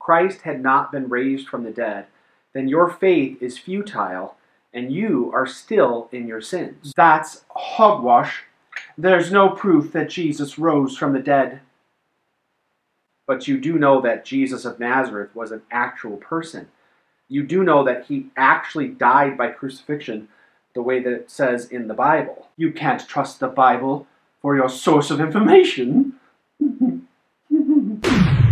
Christ had not been raised from the dead, then your faith is futile and you are still in your sins. That's hogwash. There's no proof that Jesus rose from the dead. But you do know that Jesus of Nazareth was an actual person. You do know that he actually died by crucifixion the way that it says in the Bible. You can't trust the Bible for your source of information.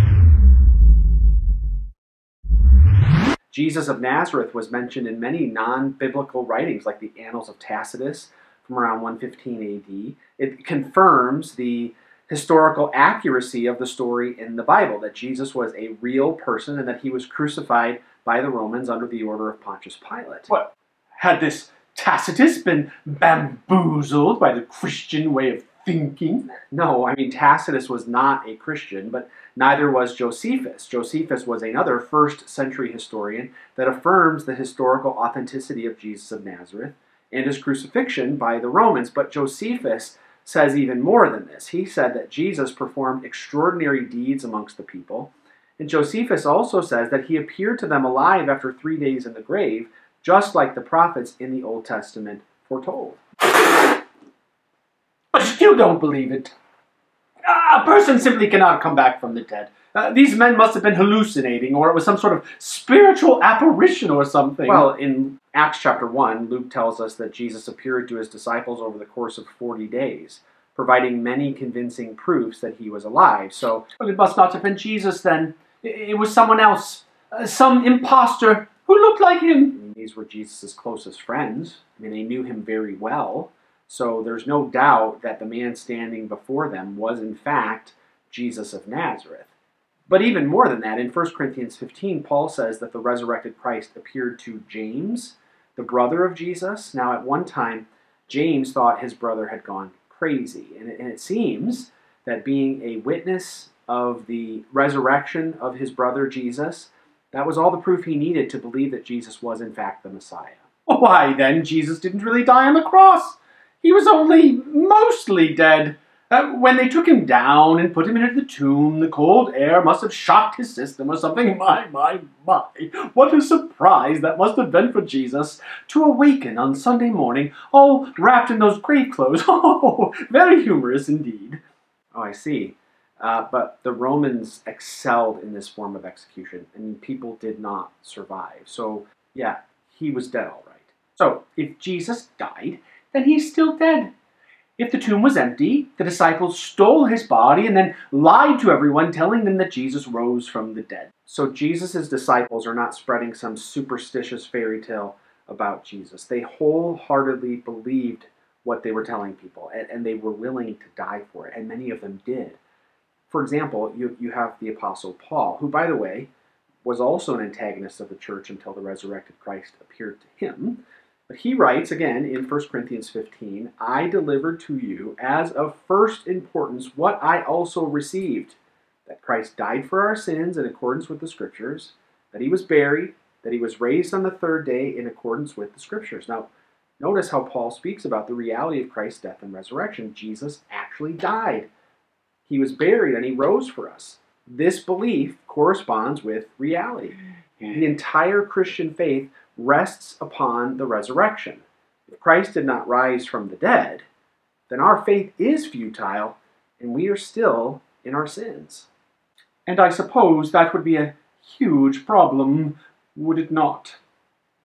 Jesus of Nazareth was mentioned in many non biblical writings, like the Annals of Tacitus from around 115 AD. It confirms the historical accuracy of the story in the Bible that Jesus was a real person and that he was crucified by the Romans under the order of Pontius Pilate. What? Had this Tacitus been bamboozled by the Christian way of thinking? No, I mean, Tacitus was not a Christian, but neither was Josephus. Josephus was another first century historian that affirms the historical authenticity of Jesus of Nazareth and his crucifixion by the Romans. But Josephus says even more than this. He said that Jesus performed extraordinary deeds amongst the people. And Josephus also says that he appeared to them alive after three days in the grave, just like the prophets in the Old Testament foretold. You don't believe it. A person simply cannot come back from the dead. Uh, these men must have been hallucinating, or it was some sort of spiritual apparition or something. Well, in Acts chapter 1, Luke tells us that Jesus appeared to his disciples over the course of 40 days, providing many convincing proofs that he was alive. So, well, it must not have been Jesus then. It was someone else, uh, some impostor who looked like him. I mean, these were Jesus' closest friends. I mean, they knew him very well. So there's no doubt that the man standing before them was, in fact, Jesus of Nazareth. But even more than that, in 1 Corinthians 15, Paul says that the resurrected Christ appeared to James, the brother of Jesus. Now, at one time, James thought his brother had gone crazy. And it, and it seems that being a witness of the resurrection of his brother Jesus, that was all the proof he needed to believe that Jesus was, in fact, the Messiah. Why, then, Jesus didn't really die on the cross. He was only mostly dead. Uh, when they took him down and put him into the tomb, the cold air must have shocked his system or something. My, my, my. What a surprise that must have been for Jesus to awaken on Sunday morning, all wrapped in those grave clothes. Oh, very humorous indeed. Oh, I see. Uh, but the Romans excelled in this form of execution, and people did not survive. So, yeah, he was dead all right. So, if Jesus died, then he's still dead. If the tomb was empty, the disciples stole his body and then lied to everyone, telling them that Jesus rose from the dead. So Jesus' disciples are not spreading some superstitious fairy tale about Jesus. They wholeheartedly believed what they were telling people, and, and they were willing to die for it, and many of them did. For example, you, you have the Apostle Paul, who, by the way, was also an antagonist of the church until the resurrected Christ appeared to him. But he writes again in 1 Corinthians 15 I delivered to you as of first importance what I also received that Christ died for our sins in accordance with the Scriptures, that he was buried, that he was raised on the third day in accordance with the Scriptures. Now, notice how Paul speaks about the reality of Christ's death and resurrection. Jesus actually died, he was buried, and he rose for us. This belief corresponds with reality. The entire Christian faith rests upon the resurrection. If Christ did not rise from the dead, then our faith is futile and we are still in our sins. And I suppose that would be a huge problem, would it not?